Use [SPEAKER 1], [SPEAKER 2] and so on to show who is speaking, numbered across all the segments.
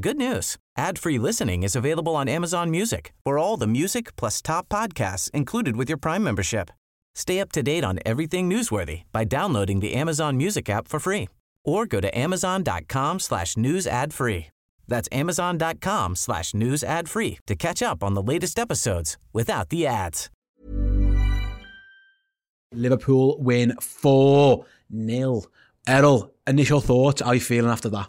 [SPEAKER 1] Good news. Ad-free listening is available on Amazon Music for all the music plus top podcasts included with your Prime membership. Stay up to date on everything newsworthy by downloading the Amazon Music app for free or go to amazon.com slash news ad free. That's amazon.com slash news ad free to catch up on the latest episodes without the ads.
[SPEAKER 2] Liverpool win 4 0. Errol, initial thoughts, how are you feeling after that?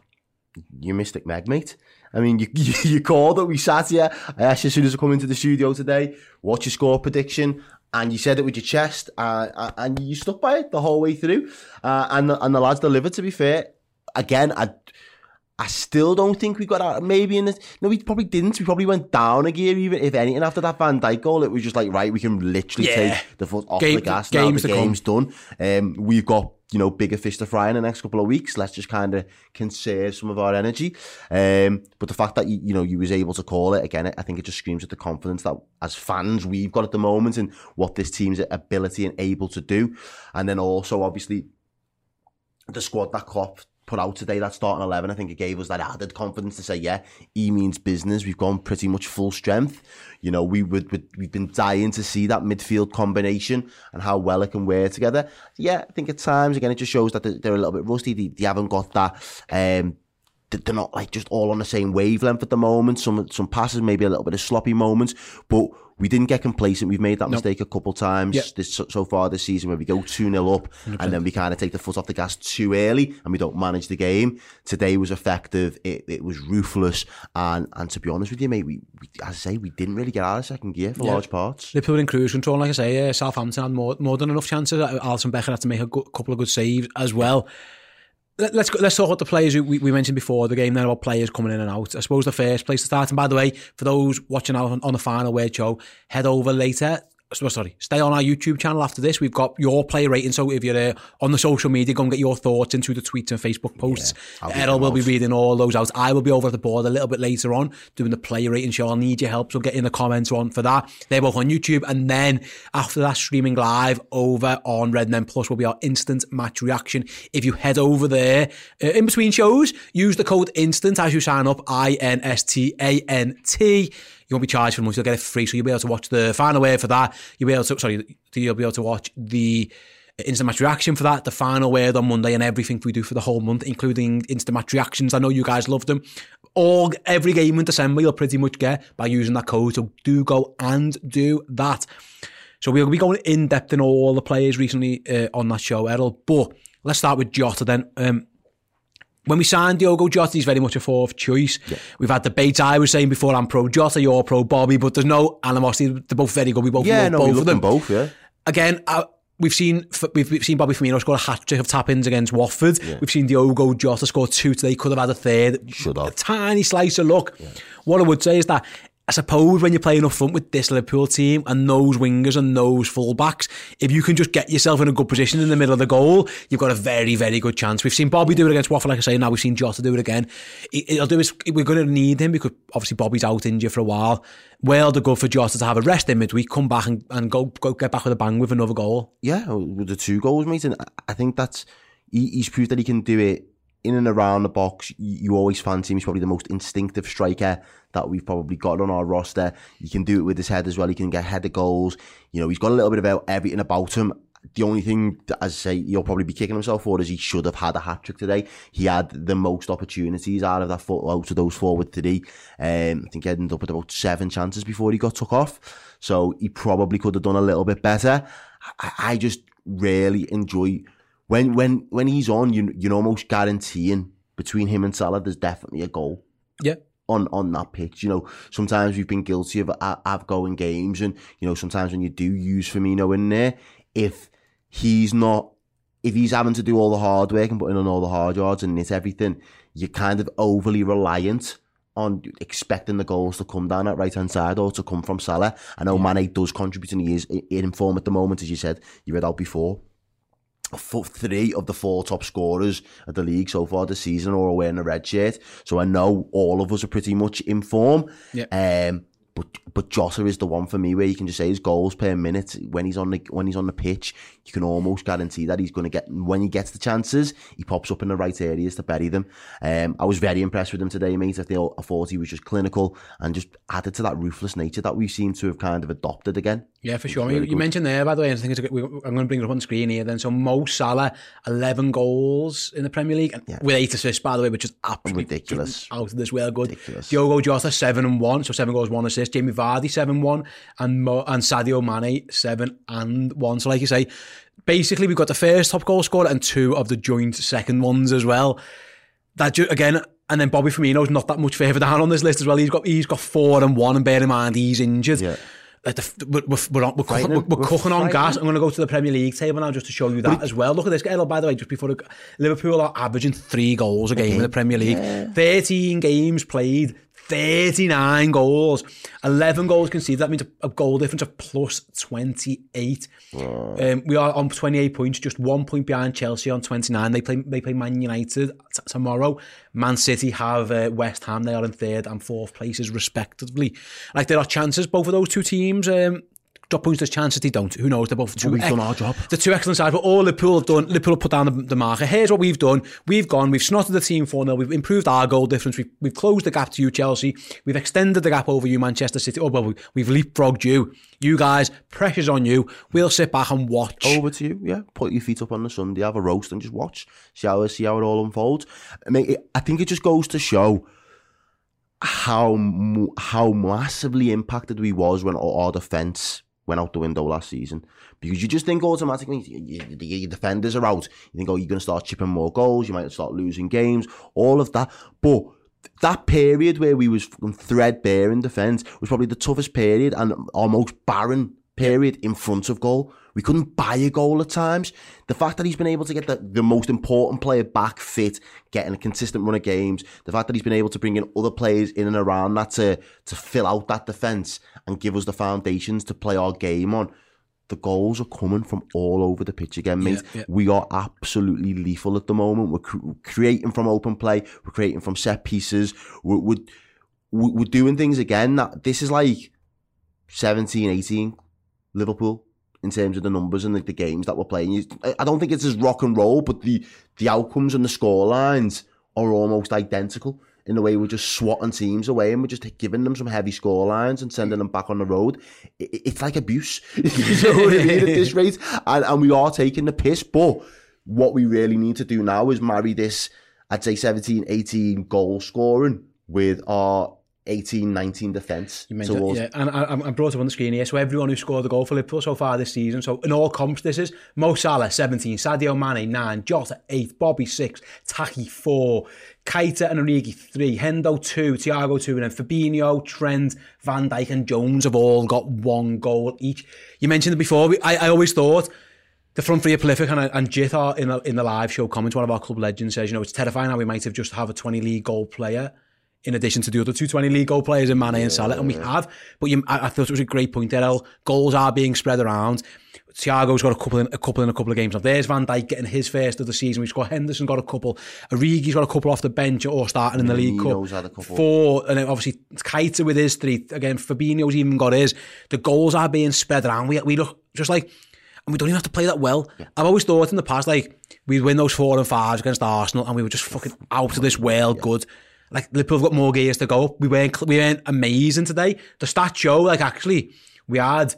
[SPEAKER 3] You Mystic Meg, mate. I mean, you, you, you called it. We sat here. I asked you as soon as I come into the studio today, what's your score prediction? And you said it with your chest, uh, uh, and you stuck by it the whole way through. Uh, and, the, and the lads delivered, to be fair. Again, I, I still don't think we got out. Maybe in this, no, we probably didn't. We probably went down a gear, even if anything. After that Van Dijk goal, it was just like right, we can literally yeah. take the foot off Game, the gas now. The game's come. done. Um, we've got you know bigger fish to fry in the next couple of weeks. Let's just kind of conserve some of our energy. Um, but the fact that you, you know you was able to call it again, I think it just screams at the confidence that as fans we've got at the moment and what this team's ability and able to do, and then also obviously the squad that Klopp put out today, that starting 11, I think it gave us that added confidence to say, yeah, he means business. We've gone pretty much full strength. You know, we would, would we've been dying to see that midfield combination and how well it can wear together. Yeah, I think at times, again, it just shows that they're a little bit rusty. They, they haven't got that, um, they're not like just all on the same wavelength at the moment. Some some passes, maybe a little bit of sloppy moments, but we didn't get complacent. We've made that nope. mistake a couple of times yep. this, so far this season where we go 2 0 up 100%. and then we kind of take the foot off the gas too early and we don't manage the game. Today was effective. It, it was ruthless. And and to be honest with you, mate, we, we as I say, we didn't really get out of second gear for yeah. large parts.
[SPEAKER 2] Liverpool in cruise control, like I say, uh, Southampton had more, more than enough chances. Alisson Becker had to make a good, couple of good saves as well let's go, let's talk about the players we, we mentioned before the game then about players coming in and out. I suppose the first place to start. And by the way, for those watching out on, on the final word show, head over later sorry, stay on our YouTube channel after this. We've got your player rating. So if you're uh, on the social media, go and get your thoughts into the tweets and Facebook posts. Yeah, Errol will be reading all those out. I will be over at the board a little bit later on doing the player rating show. I'll need your help. So get in the comments on for that. They're both on YouTube. And then after that, streaming live over on Redmen Plus will be our instant match reaction. If you head over there uh, in between shows, use the code instant as you sign up. I N S T A N T you won't be charged for much. You'll get it free, so you'll be able to watch the final wave for that. You'll be able to sorry, you'll be able to watch the instant match reaction for that, the final word on Monday, and everything we do for the whole month, including instant match reactions. I know you guys love them. All every game in December you'll pretty much get by using that code. So do go and do that. So we'll be going in depth in all the players recently uh, on that show, Errol. But let's start with Jota then. Um, when we signed Diogo Jota, he's very much a fourth choice. Yeah. We've had debates. I was saying before, I'm pro Jota, you're pro Bobby, but there's no animosity. They're both very good. We both
[SPEAKER 3] yeah,
[SPEAKER 2] love
[SPEAKER 3] no,
[SPEAKER 2] both
[SPEAKER 3] of them. them. both. Yeah.
[SPEAKER 2] Again, I, we've seen we've seen Bobby Firmino score a hat trick of tap ins against Watford. Yeah. We've seen Diogo Jota score two today. Could have had a third.
[SPEAKER 3] Should have.
[SPEAKER 2] A tiny slice of luck. Yeah. What I would say is that I suppose when you're playing up front with this Liverpool team and those wingers and those fullbacks, if you can just get yourself in a good position in the middle of the goal, you've got a very, very good chance. We've seen Bobby do it against Watford, like I say, now we've seen Jota do it again. It'll do is we're going to need him because obviously Bobby's out injured for a while. Well, the good for Jota to have a rest in midweek, come back and, and go go get back with a bang with another goal.
[SPEAKER 3] Yeah, with the two goals, mate, and I think that's he, he's proved that he can do it in and around the box. You always fancy him. He's probably the most instinctive striker that we've probably got on our roster. He can do it with his head as well. He can get header goals. You know, he's got a little bit about everything about him. the only thing, that, as I say, he'll probably be kicking himself for is he should have had a hat trick today. He had the most opportunities out of that foot, out of those forward three. Um, I think he ended up with about seven chances before he got took off. So he probably could have done a little bit better. I, I just really enjoy when when when he's on. You you're almost guaranteeing between him and Salah, there's definitely a goal
[SPEAKER 2] Yeah.
[SPEAKER 3] on on that pitch. You know, sometimes we've been guilty of uh, outgoing games, and you know, sometimes when you do use Firmino in there, if he's not, if he's having to do all the hard work and putting on all the hard yards and knit everything, you're kind of overly reliant on expecting the goals to come down that right hand side or to come from Salah. I know Mane does contribute and he is in form at the moment, as you said, you read out before for three of the four top scorers of the league so far this season are wearing a red shirt. So I know all of us are pretty much in form.
[SPEAKER 2] Yeah.
[SPEAKER 3] Um, but but Jota is the one for me where you can just say his goals per minute when he's on the when he's on the pitch. You can almost guarantee that he's going to get when he gets the chances, he pops up in the right areas to bury them. Um, I was very impressed with him today, mate. I feel I thought he was just clinical and just added to that ruthless nature that we seem to have kind of adopted again.
[SPEAKER 2] Yeah, for sure.
[SPEAKER 3] Very
[SPEAKER 2] mean, you mentioned there, by the way, I think it's a, good- we- I'm going to bring it up on screen here then. So Mo Salah, 11 goals in the Premier League, and with eight assists, by the way, which is absolutely
[SPEAKER 3] Ridiculous.
[SPEAKER 2] out of this world good.
[SPEAKER 3] Ridiculous.
[SPEAKER 2] Diogo Jota, 7 and 1, so 7 goals, 1 assist. Jamie Vardy, 7 1, and, Mo, and Sadio Mane, 7 and 1. So, like you say, basically, we've got the first top goal scorer and two of the joint second ones as well. That ju- again, and then Bobby Firmino's not that much further down on this list as well. He's got he's got four and one, and bear in mind he's injured.
[SPEAKER 3] Yeah.
[SPEAKER 2] Like the, we're, we're, we're, on- we're, cooking, we're, we're cooking on gas. I'm going to go to the Premier League table now just to show you that as well. Look at this. By the way, just before Liverpool are averaging three goals a game in the Premier League. 13 games played, 39 goals, 11 goals conceded. That means a, goal difference of plus 28. Um, we are on 28 points, just one point behind Chelsea on 29. They play they play Man United t- tomorrow. Man City have uh, West Ham. They are in third and fourth places respectively. Like there are chances both of those two teams. Um, drop points, there's chances they don't. Who knows? They're both two.
[SPEAKER 3] we've done our job.
[SPEAKER 2] The two excellent sides, but all Liverpool have done, Liverpool have put down the, the marker. Here's what we've done. We've gone, we've snotted the team 4 0, we've improved our goal difference, we've, we've closed the gap to you, Chelsea, we've extended the gap over you, Manchester City. Oh, well, we- we've leapfrogged you. You guys, pressure's on you. We'll sit back and watch.
[SPEAKER 3] over to you. Yeah, put your feet up on the Sunday, have a roast, and just watch. See how see how it all unfolds. I mean, it, I think it just goes to show how how massively impacted we was when our, our defence went out the window last season. Because you just think automatically you, you, your defenders are out. You think, oh, you're going to start chipping more goals. You might start losing games. All of that, but. That period where we was threadbare in defence was probably the toughest period and our most barren period in front of goal. We couldn't buy a goal at times. The fact that he's been able to get the, the most important player back fit, getting a consistent run of games, the fact that he's been able to bring in other players in and around that to, to fill out that defence and give us the foundations to play our game on. The goals are coming from all over the pitch again, mate.
[SPEAKER 2] Yeah, yeah.
[SPEAKER 3] We are absolutely lethal at the moment. We're cr- creating from open play. We're creating from set pieces. We're, we're, we're doing things again. That this is like 17, 18 Liverpool in terms of the numbers and the, the games that we're playing. I- don't think it's as rock and roll, but the, the outcomes and the score lines are almost identical in the way we're just swatting teams away and we're just giving them some heavy score lines and sending them back on the road. I- I- it's like abuse. you know what I mean at this rate? And, and we are taking the piss, but what we really need to do now is marry this, I'd say 17, 18 goal scoring with our 18, 19 defence.
[SPEAKER 2] You mentioned,
[SPEAKER 3] towards-
[SPEAKER 2] yeah, and I, I brought it up on the screen here. So everyone who scored the goal for Liverpool so far this season. So in all comps, this is Mo Salah 17, Sadio Mane 9, Jota 8, Bobby 6, Taki 4, Keita and Origi 3, Hendo 2, Thiago 2, and then Fabinho, Trent, Van Dijk and Jones have all got one goal each. You mentioned it before. I, I always thought the front three are prolific, and, and Jith in the, in the live show comments, one of our club legends says, you know, it's terrifying how we might have just have a 20 league goal player in addition to the other 220 league goal players in Mane and Salah, and we have. But you, I, I thought it was a great point there. El. Goals are being spread around. Thiago's got a couple in a couple in a couple of games. Now there's Van Dijk getting his first of the season. We've got Henderson got a couple. Origi's got a couple off the bench or starting in the League Cup.
[SPEAKER 3] had a couple.
[SPEAKER 2] Four, and then obviously Keita with his three. Again, Fabinho's even got his. The goals are being spread around. We we look just like, and we don't even have to play that well. I've always thought in the past like we'd win those four and fives against Arsenal, and we were just fucking out of this world good. Like Liverpool have got more gears to go. up. We weren't we weren't amazing today. The stats show like actually we had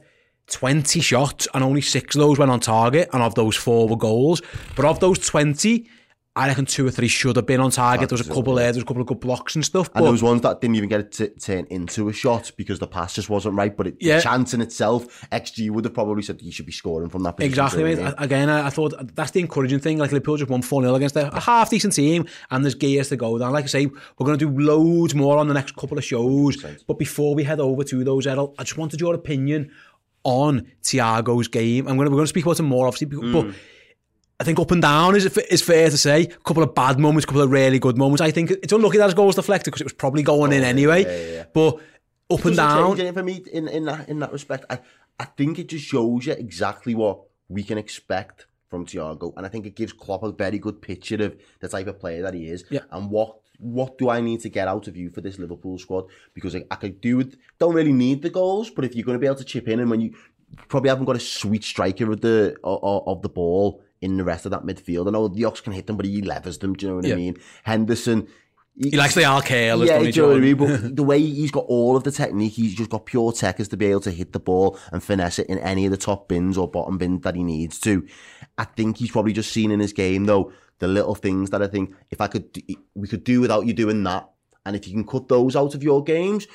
[SPEAKER 2] 20 shots and only six of those went on target, and of those four were goals. But of those 20, I reckon two or three should have been on target. There was a couple there, there was a couple of good blocks and stuff.
[SPEAKER 3] And there was ones that didn't even get it to turn into a shot because the pass just wasn't right. But it,
[SPEAKER 2] Yeah.
[SPEAKER 3] the chance in itself, XG would have probably said you should be scoring from that position.
[SPEAKER 2] Exactly,
[SPEAKER 3] Do
[SPEAKER 2] mate.
[SPEAKER 3] I
[SPEAKER 2] Again, I, I thought that's the encouraging thing. Like Liverpool just won 4 0 against a, half decent team, and there's gears to go down. Like I say, we're going to do loads more on the next couple of shows. But before we head over to those, Errol, I just wanted your opinion on Thiago's game. I'm going to, we're going to speak about it more, obviously, but- but I think up and down is is fair to say. A couple of bad moments, a couple of really good moments. I think it's unlucky that his goal was deflected because it was probably going in oh, anyway.
[SPEAKER 3] Oh, yeah, yeah.
[SPEAKER 2] But up and down,
[SPEAKER 3] change for me in, in that in that respect. I, I think it just shows you exactly what we can expect from Thiago, and I think it gives Klopp a very good picture of the type of player that he is,
[SPEAKER 2] Yeah.
[SPEAKER 3] and what what do I need to get out of you for this Liverpool squad? Because I, I could do it. Don't really need the goals, but if you're going to be able to chip in, and when you probably haven't got a sweet striker of the of, of the ball in the rest of that midfield. I know the Ox can hit them, but he levers them. Do you know what
[SPEAKER 2] Yeah.
[SPEAKER 3] I mean? Henderson.
[SPEAKER 2] he likes the careless,
[SPEAKER 3] Yeah, do you know what I mean? But the way he's got all of the technique, he's just got pure techers to be able to hit the ball and finesse it in any of the top bins or bottom bins that he needs to. I think he's probably just seen in his game though the little things that I think if I could, we could do without you doing that. And if you can cut those out of your games,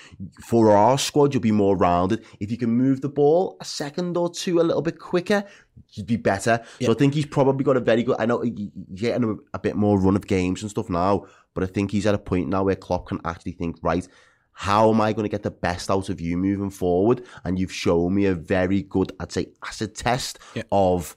[SPEAKER 3] for our squad, you'll be more rounded. If you can move the ball a second or two a little bit quicker, you'd be better. So I think he's probably got a very good. I know he's getting a, a bit more run of games and stuff now, but I think he's at a point now where Klopp can actually think, right, how am I going to get the best out of you moving forward? And you've shown me a very good, I'd say, acid test
[SPEAKER 2] Yeah.
[SPEAKER 3] of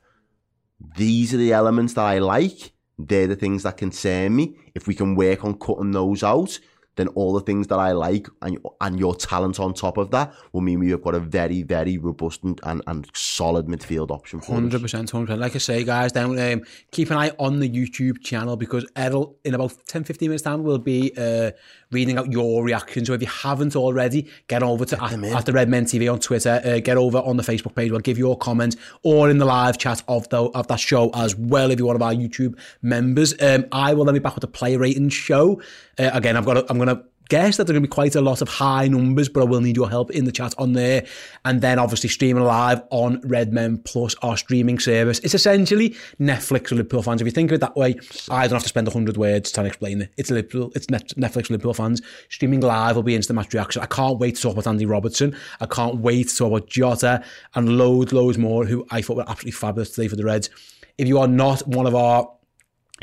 [SPEAKER 3] these are the elements that I like. They're the things that concern me. If we can work on cutting those out, then all the things that I like and and your talent on top of that will mean we have got a very, very robust and, and, and solid midfield option for.
[SPEAKER 2] Hundred percent, hundred percent. Like I say, guys, then um, keep an eye on the YouTube channel because Errol, in about 10, 15 minutes time, will be uh, reading out your reaction. So if you haven't already, get over to at, at the Red Men TV on Twitter. Uh, get over on the Facebook page. We'll give your comment or in the live chat of the of that show as well. If you're one of our YouTube members, um, I will then be back with the play rating show. Uh, again, I've got. A, I'm going to guess that there are going to be quite a lot of high numbers, but I will need your help in the chat on there. And then obviously streaming live on Redmen Plus, our streaming service. It's essentially Netflix for Liverpool fans. If you think of it that way, I don't have to spend 100 words trying to explain it. It's Liverpool, it's Netflix for Liverpool fans. Streaming live will be instant match reaction. I can't wait to talk about Andy Robertson. I can't wait to talk about Jota and loads, loads more who I thought were absolutely fabulous today for the Reds. If you are not one of our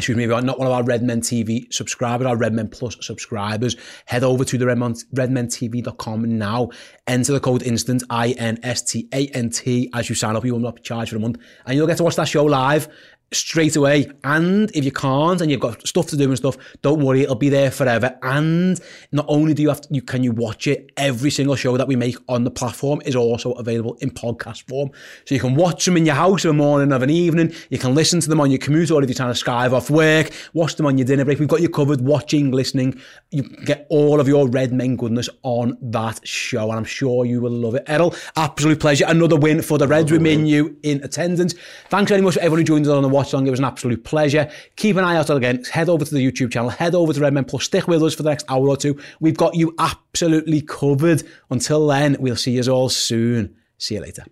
[SPEAKER 2] excuse me, if you're not one of our Redmen TV subscribers, our Redmen Plus subscribers, head over to the Redmen, redmentv.com now. Enter the code INSTANT, I-N-S-T-A-N-T, as you sign up. You will not be charged for a month. And you'll get to watch that show live straight away. And if you can't and you've got stuff to do and stuff, don't worry, it'll be there forever. And not only do you have to, you can you watch it, every single show that we make on the platform is also available in podcast form. So you can watch them in your house of a morning of an evening. You can listen to them on your commute or if you're trying to skive off work, watch them on your dinner break. We've got you covered, watching, listening. You get all of your Red Men goodness on that show. And I'm sure you will love it. Errol, absolute pleasure. Another win for the Reds with me and you in attendance. Thanks very much for everyone who joined us on the watch along. It was an absolute pleasure. Keep an eye out again. Head over to the YouTube channel. Head over to Redmen Plus. Stick with us for the next hour or two. We've got you absolutely covered. Until then, we'll see you all soon. See you later.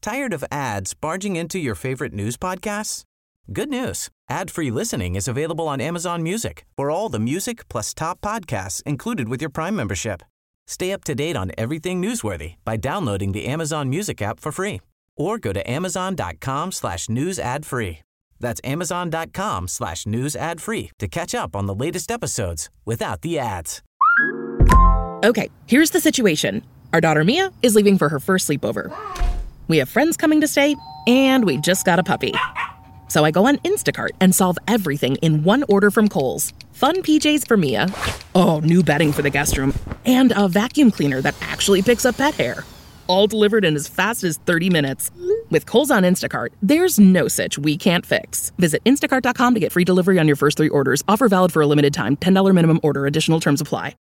[SPEAKER 1] Tired of ads barging into your favorite news podcasts? Good news. Ad-free listening is available on Amazon Music for all the music plus top podcasts included with your Prime membership. Stay up to date on everything newsworthy by downloading the Amazon Music app for free or go to amazon.com slash news ad free. That's amazon.com slash news ad free to catch up on the latest episodes without the ads.
[SPEAKER 4] Okay, here's the situation. Our daughter Mia is leaving for her first sleepover. We have friends coming to stay, and we just got a puppy. So I go on Instacart and solve everything in one order from Kohl's. Fun PJs for Mia. Oh, new bedding for the guest room. And a vacuum cleaner that actually picks up pet hair. All delivered in as fast as 30 minutes. With Kohl's on Instacart, there's no such we can't fix. Visit instacart.com to get free delivery on your first three orders. Offer valid for a limited time. $10 minimum order. Additional terms apply.